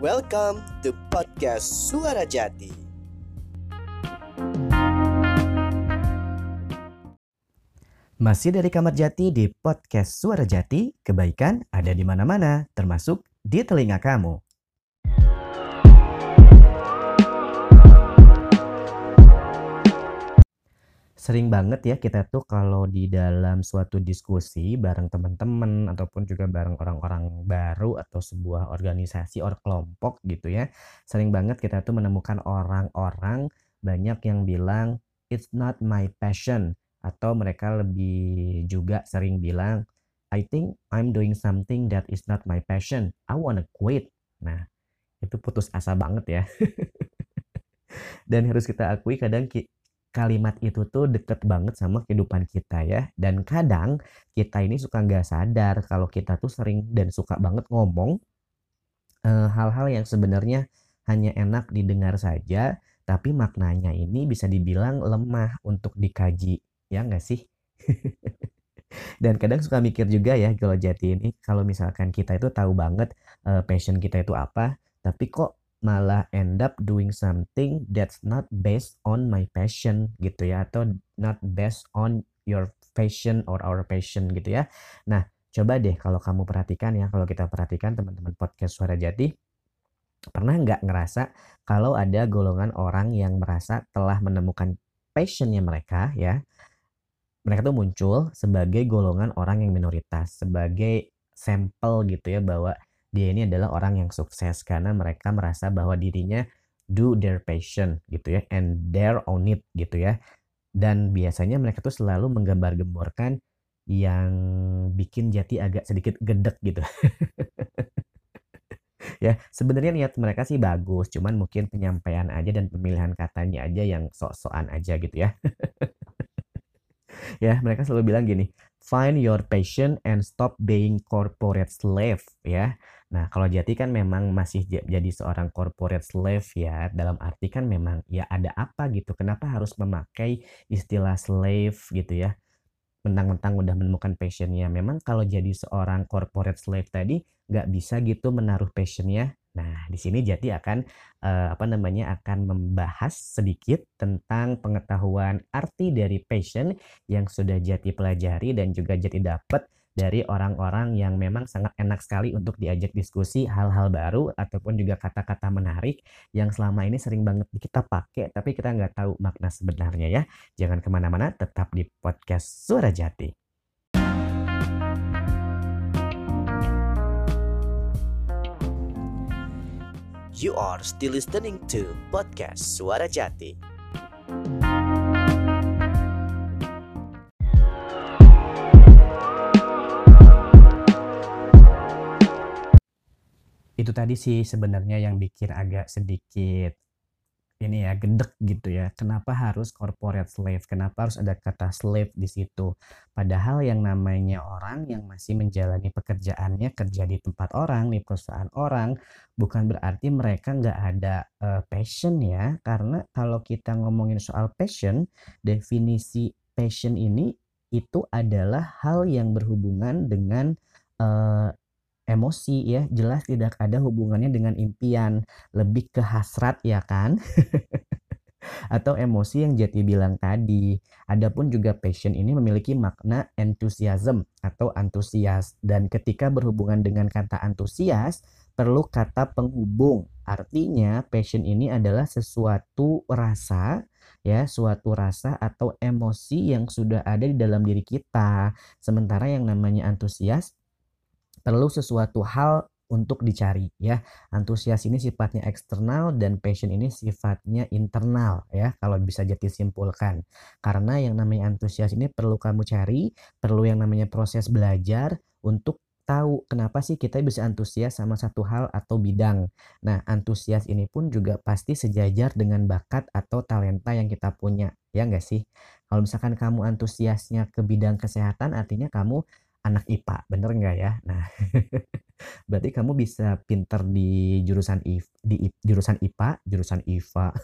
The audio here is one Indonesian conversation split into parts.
Welcome to podcast Suara Jati. Masih dari Kamar Jati di podcast Suara Jati, kebaikan ada di mana-mana, termasuk di telinga kamu. Sering banget ya kita tuh kalau di dalam suatu diskusi bareng teman-teman ataupun juga bareng orang-orang baru atau sebuah organisasi or kelompok gitu ya. Sering banget kita tuh menemukan orang-orang banyak yang bilang it's not my passion atau mereka lebih juga sering bilang I think I'm doing something that is not my passion. I wanna quit. Nah, itu putus asa banget ya. Dan harus kita akui kadang kalimat itu tuh deket banget sama kehidupan kita ya. Dan kadang kita ini suka nggak sadar kalau kita tuh sering dan suka banget ngomong eh, hal-hal uh, yang sebenarnya hanya enak didengar saja, tapi maknanya ini bisa dibilang lemah untuk dikaji, ya nggak sih? Dan kadang suka mikir juga ya kalau jati ini, kalau misalkan kita itu tahu banget uh, passion kita itu apa, tapi kok malah end up doing something that's not based on my passion gitu ya atau not based on your passion or our passion gitu ya. Nah, coba deh kalau kamu perhatikan ya, kalau kita perhatikan teman-teman podcast Suara Jati, pernah nggak ngerasa kalau ada golongan orang yang merasa telah menemukan passionnya mereka ya, mereka tuh muncul sebagai golongan orang yang minoritas, sebagai sampel gitu ya bahwa dia ini adalah orang yang sukses karena mereka merasa bahwa dirinya do their passion gitu ya and their own it gitu ya. Dan biasanya mereka tuh selalu menggambar-gemborkan yang bikin jati agak sedikit gedek gitu. Ya sebenarnya niat mereka sih bagus cuman mungkin penyampaian aja dan pemilihan katanya aja yang sok-sokan aja gitu ya. Ya mereka selalu bilang gini find your passion and stop being corporate slave ya Nah, kalau Jati kan memang masih jadi seorang corporate slave ya, dalam arti kan memang ya ada apa gitu, kenapa harus memakai istilah slave gitu ya. Mentang-mentang udah menemukan passionnya. Memang kalau jadi seorang corporate slave tadi nggak bisa gitu menaruh passionnya. Nah, di sini Jati akan uh, apa namanya akan membahas sedikit tentang pengetahuan arti dari passion yang sudah Jati pelajari dan juga Jati dapat dari orang-orang yang memang sangat enak sekali untuk diajak diskusi hal-hal baru ataupun juga kata-kata menarik yang selama ini sering banget kita pakai tapi kita nggak tahu makna sebenarnya ya. Jangan ke mana-mana, tetap di podcast Suara Jati. You are still listening to podcast Suara Jati. Itu tadi sih sebenarnya yang bikin agak sedikit ini ya gedek gitu ya. Kenapa harus corporate slave? Kenapa harus ada kata slave di situ? Padahal yang namanya orang yang masih menjalani pekerjaannya kerja di tempat orang, di perusahaan orang, bukan berarti mereka nggak ada uh, passion ya. Karena kalau kita ngomongin soal passion, definisi passion ini itu adalah hal yang berhubungan dengan uh, emosi ya jelas tidak ada hubungannya dengan impian lebih ke hasrat ya kan atau emosi yang Jati bilang tadi. Adapun juga passion ini memiliki makna enthusiasm atau antusias dan ketika berhubungan dengan kata antusias perlu kata penghubung. Artinya passion ini adalah sesuatu rasa ya, suatu rasa atau emosi yang sudah ada di dalam diri kita. Sementara yang namanya antusias perlu sesuatu hal untuk dicari ya. Antusias ini sifatnya eksternal dan passion ini sifatnya internal ya kalau bisa jadi simpulkan. Karena yang namanya antusias ini perlu kamu cari, perlu yang namanya proses belajar untuk tahu kenapa sih kita bisa antusias sama satu hal atau bidang. Nah, antusias ini pun juga pasti sejajar dengan bakat atau talenta yang kita punya, ya enggak sih? Kalau misalkan kamu antusiasnya ke bidang kesehatan, artinya kamu anak IPA, bener nggak ya? Nah, berarti kamu bisa pinter di jurusan if, di jurusan IPA, jurusan IVA.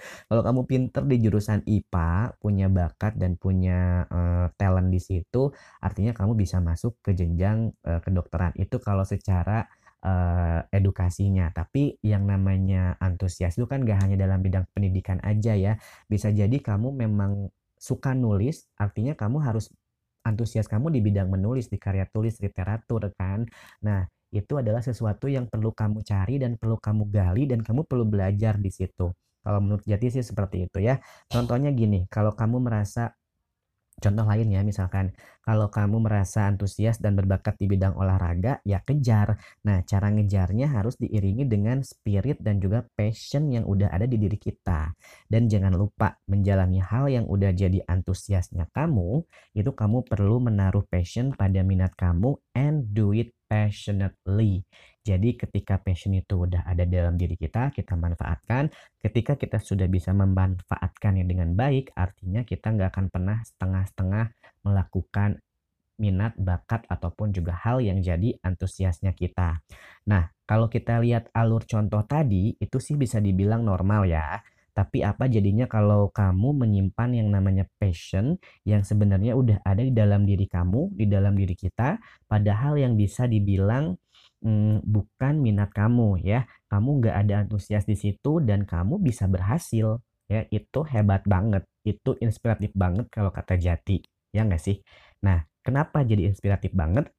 Kalau kamu pinter di jurusan IPA, punya bakat dan punya uh, talent di situ, artinya kamu bisa masuk ke jenjang uh, kedokteran. Itu kalau secara uh, edukasinya. Tapi yang namanya antusias itu kan gak hanya dalam bidang pendidikan aja ya. Bisa jadi kamu memang suka nulis, artinya kamu harus antusias kamu di bidang menulis, di karya tulis, literatur kan. Nah, itu adalah sesuatu yang perlu kamu cari dan perlu kamu gali dan kamu perlu belajar di situ. Kalau menurut Jati sih seperti itu ya. Contohnya gini, kalau kamu merasa Contoh lain ya, misalkan kalau kamu merasa antusias dan berbakat di bidang olahraga, ya kejar. Nah, cara ngejarnya harus diiringi dengan spirit dan juga passion yang udah ada di diri kita. Dan jangan lupa menjalani hal yang udah jadi antusiasnya kamu, itu kamu perlu menaruh passion pada minat kamu and do it passionately. Jadi ketika passion itu udah ada dalam diri kita, kita manfaatkan. Ketika kita sudah bisa memanfaatkannya dengan baik, artinya kita nggak akan pernah setengah-setengah melakukan minat, bakat, ataupun juga hal yang jadi antusiasnya kita. Nah, kalau kita lihat alur contoh tadi, itu sih bisa dibilang normal ya. Tapi apa jadinya kalau kamu menyimpan yang namanya passion yang sebenarnya udah ada di dalam diri kamu, di dalam diri kita, padahal yang bisa dibilang mmm, bukan minat kamu ya. Kamu nggak ada antusias di situ dan kamu bisa berhasil ya, itu hebat banget, itu inspiratif banget kalau kata Jati, ya nggak sih? Nah, kenapa jadi inspiratif banget?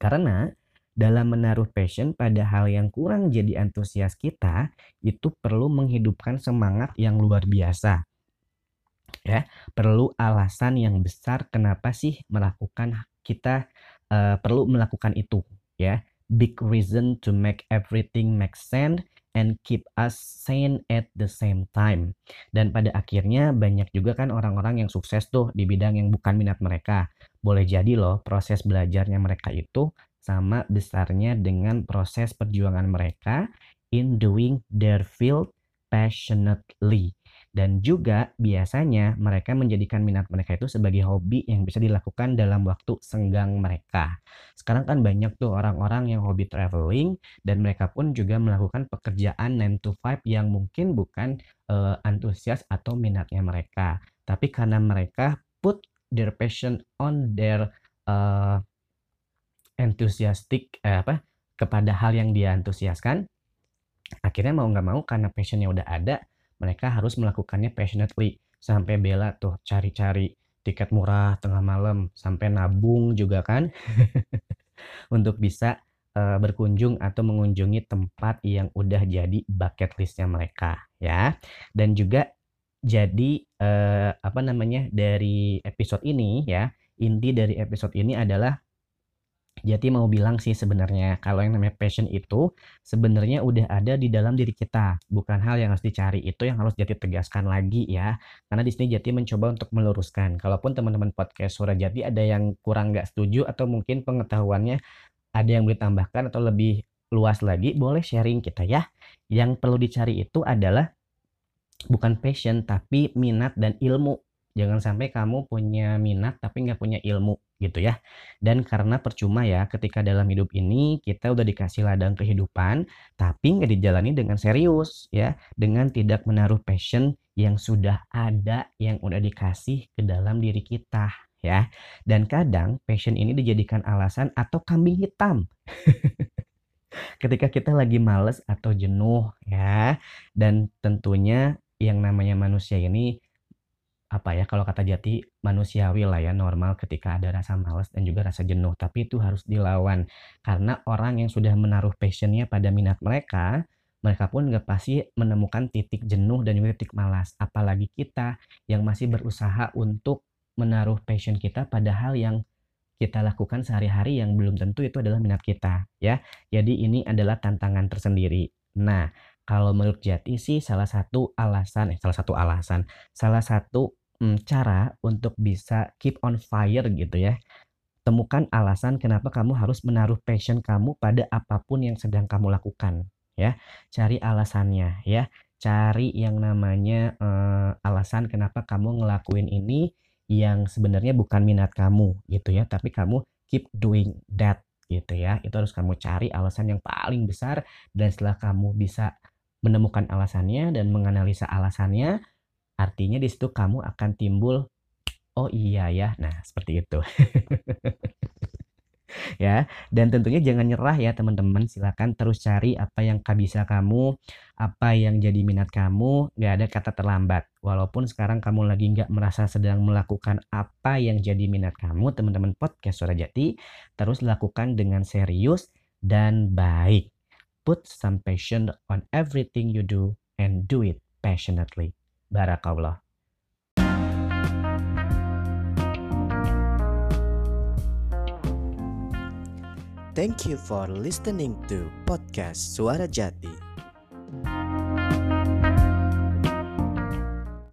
Karena dalam menaruh passion pada hal yang kurang jadi antusias kita, itu perlu menghidupkan semangat yang luar biasa. Ya, perlu alasan yang besar kenapa sih melakukan kita uh, perlu melakukan itu, ya big reason to make everything make sense and keep us sane at the same time. Dan pada akhirnya banyak juga kan orang-orang yang sukses tuh di bidang yang bukan minat mereka. Boleh jadi loh proses belajarnya mereka itu sama besarnya dengan proses perjuangan mereka in doing their field passionately. Dan juga biasanya mereka menjadikan minat mereka itu sebagai hobi yang bisa dilakukan dalam waktu senggang mereka. Sekarang kan banyak tuh orang-orang yang hobi traveling dan mereka pun juga melakukan pekerjaan 9 to 5 yang mungkin bukan uh, antusias atau minatnya mereka. Tapi karena mereka put their passion on their uh, enthusiastic eh, apa kepada hal yang dia antusiaskan, akhirnya mau nggak mau karena passionnya udah ada, mereka harus melakukannya passionately. Sampai bela tuh cari-cari tiket murah tengah malam sampai nabung juga kan untuk bisa uh, berkunjung atau mengunjungi tempat yang udah jadi bucket listnya mereka ya. Dan juga jadi uh, apa namanya dari episode ini ya inti dari episode ini adalah jadi mau bilang sih sebenarnya kalau yang namanya passion itu sebenarnya udah ada di dalam diri kita, bukan hal yang harus dicari. Itu yang harus Jati tegaskan lagi ya. Karena di sini Jati mencoba untuk meluruskan. Kalaupun teman-teman podcast Suara Jati ada yang kurang nggak setuju atau mungkin pengetahuannya ada yang boleh tambahkan atau lebih luas lagi, boleh sharing kita ya. Yang perlu dicari itu adalah bukan passion tapi minat dan ilmu Jangan sampai kamu punya minat tapi nggak punya ilmu gitu ya. Dan karena percuma ya ketika dalam hidup ini kita udah dikasih ladang kehidupan tapi nggak dijalani dengan serius ya. Dengan tidak menaruh passion yang sudah ada yang udah dikasih ke dalam diri kita ya. Dan kadang passion ini dijadikan alasan atau kambing hitam. ketika kita lagi males atau jenuh ya. Dan tentunya yang namanya manusia ini apa ya kalau kata Jati manusiawi lah ya normal ketika ada rasa malas dan juga rasa jenuh. Tapi itu harus dilawan. Karena orang yang sudah menaruh passionnya pada minat mereka mereka pun nggak pasti menemukan titik jenuh dan juga titik malas. Apalagi kita yang masih berusaha untuk menaruh passion kita pada hal yang kita lakukan sehari-hari yang belum tentu itu adalah minat kita ya. Jadi ini adalah tantangan tersendiri. Nah kalau menurut Jati sih salah satu alasan eh salah satu alasan salah satu hmm, cara untuk bisa keep on fire gitu ya. Temukan alasan kenapa kamu harus menaruh passion kamu pada apa pun yang sedang kamu lakukan ya. Cari alasannya ya. Cari yang namanya uh, alasan kenapa kamu ngelakuin ini yang sebenarnya bukan minat kamu gitu ya, tapi kamu keep doing that gitu ya. Itu harus kamu cari alasan yang paling besar dan setelah kamu bisa menemukan alasannya dan menganalisa alasannya, Artinya di situ kamu akan timbul, "Oh iya ya." Nah, seperti itu. ya. Dan tentunya jangan nyerah ya teman-teman. Silakan terus cari apa yang bisa kamu, apa yang jadi minat kamu. Gak ada kata terlambat. Walaupun sekarang kamu lagi nggak merasa sedang melakukan apa yang jadi minat kamu, teman-teman podcast Suara Jati, terus lakukan dengan serius dan baik. Put some passion on everything you do and do it passionately. Barakallah. Thank you for listening to podcast Suara Jati.